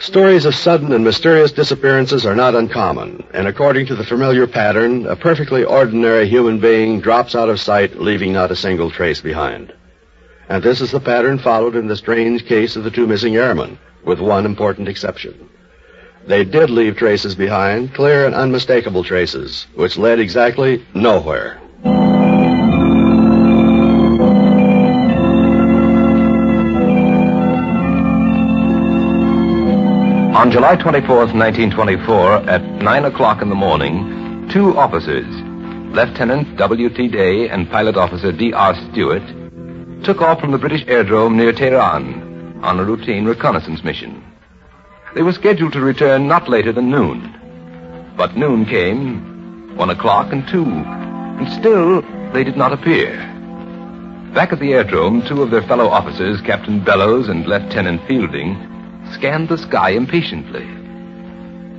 Stories of sudden and mysterious disappearances are not uncommon, and according to the familiar pattern, a perfectly ordinary human being drops out of sight, leaving not a single trace behind. And this is the pattern followed in the strange case of the two missing airmen, with one important exception. They did leave traces behind, clear and unmistakable traces, which led exactly nowhere. On July 24th, 1924, at 9 o'clock in the morning, two officers, Lieutenant W.T. Day and Pilot Officer D.R. Stewart, took off from the British airdrome near Tehran on a routine reconnaissance mission. They were scheduled to return not later than noon. But noon came, one o'clock and two, and still they did not appear. Back at the airdrome, two of their fellow officers, Captain Bellows and Lieutenant Fielding, scanned the sky impatiently.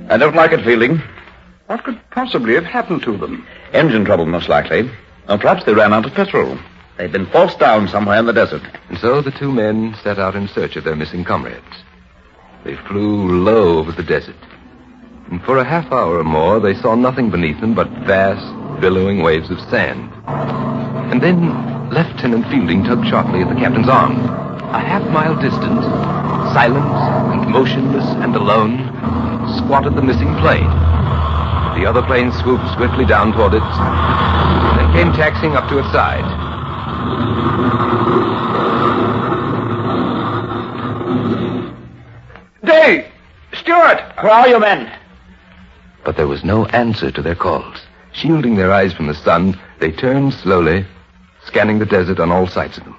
I don't like it, Fielding. What could possibly have happened to them? Engine trouble, most likely. Or perhaps they ran out of petrol. They've been forced down somewhere in the desert. And so the two men set out in search of their missing comrades. They flew low over the desert. And for a half hour or more, they saw nothing beneath them but vast, billowing waves of sand. And then Lieutenant Fielding tugged sharply at the captain's arm. A half mile distant, silent and motionless and alone, squatted the missing plane. The other plane swooped swiftly down toward it, then came taxiing up to its side. Day! Stewart! Where are you men? But there was no answer to their calls. Shielding their eyes from the sun, they turned slowly, scanning the desert on all sides of them.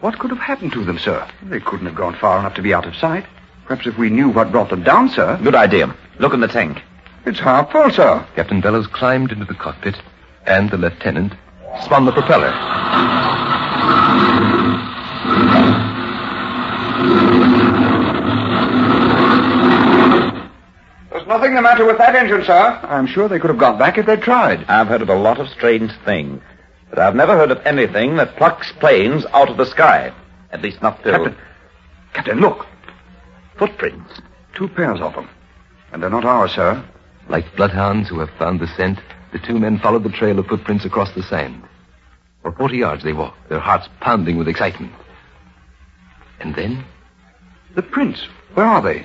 What could have happened to them, sir? They couldn't have gone far enough to be out of sight. Perhaps if we knew what brought them down, sir. Good idea. Look in the tank. It's half full, sir. Captain Bellows climbed into the cockpit, and the lieutenant spun the propeller. There's nothing the matter with that engine, sir. I'm sure they could have got back if they'd tried. I've heard of a lot of strange things, but I've never heard of anything that plucks planes out of the sky. At least not till... Captain. Captain, look. Footprints. Two pairs of them. And they're not ours, sir. Like bloodhounds who have found the scent, the two men followed the trail of footprints across the sand. For 40 yards they walked, their hearts pounding with excitement. And then, The prints. Where are they?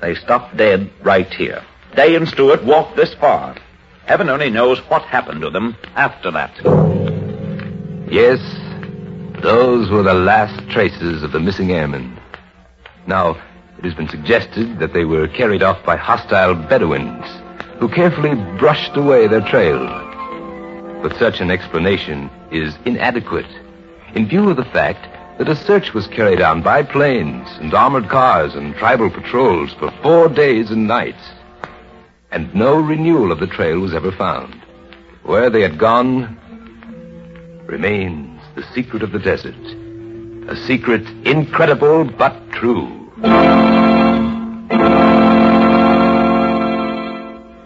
They stopped dead right here. Day and Stewart walked this far. Heaven only knows what happened to them after that. yes, those were the last traces of the missing airmen. Now, it has been suggested that they were carried off by hostile Bedouins, who carefully brushed away their trail. But such an explanation is inadequate in view of the fact that a search was carried on by planes and armored cars and tribal patrols for four days and nights. And no renewal of the trail was ever found. Where they had gone remains the secret of the desert. A secret incredible but true. Thank you.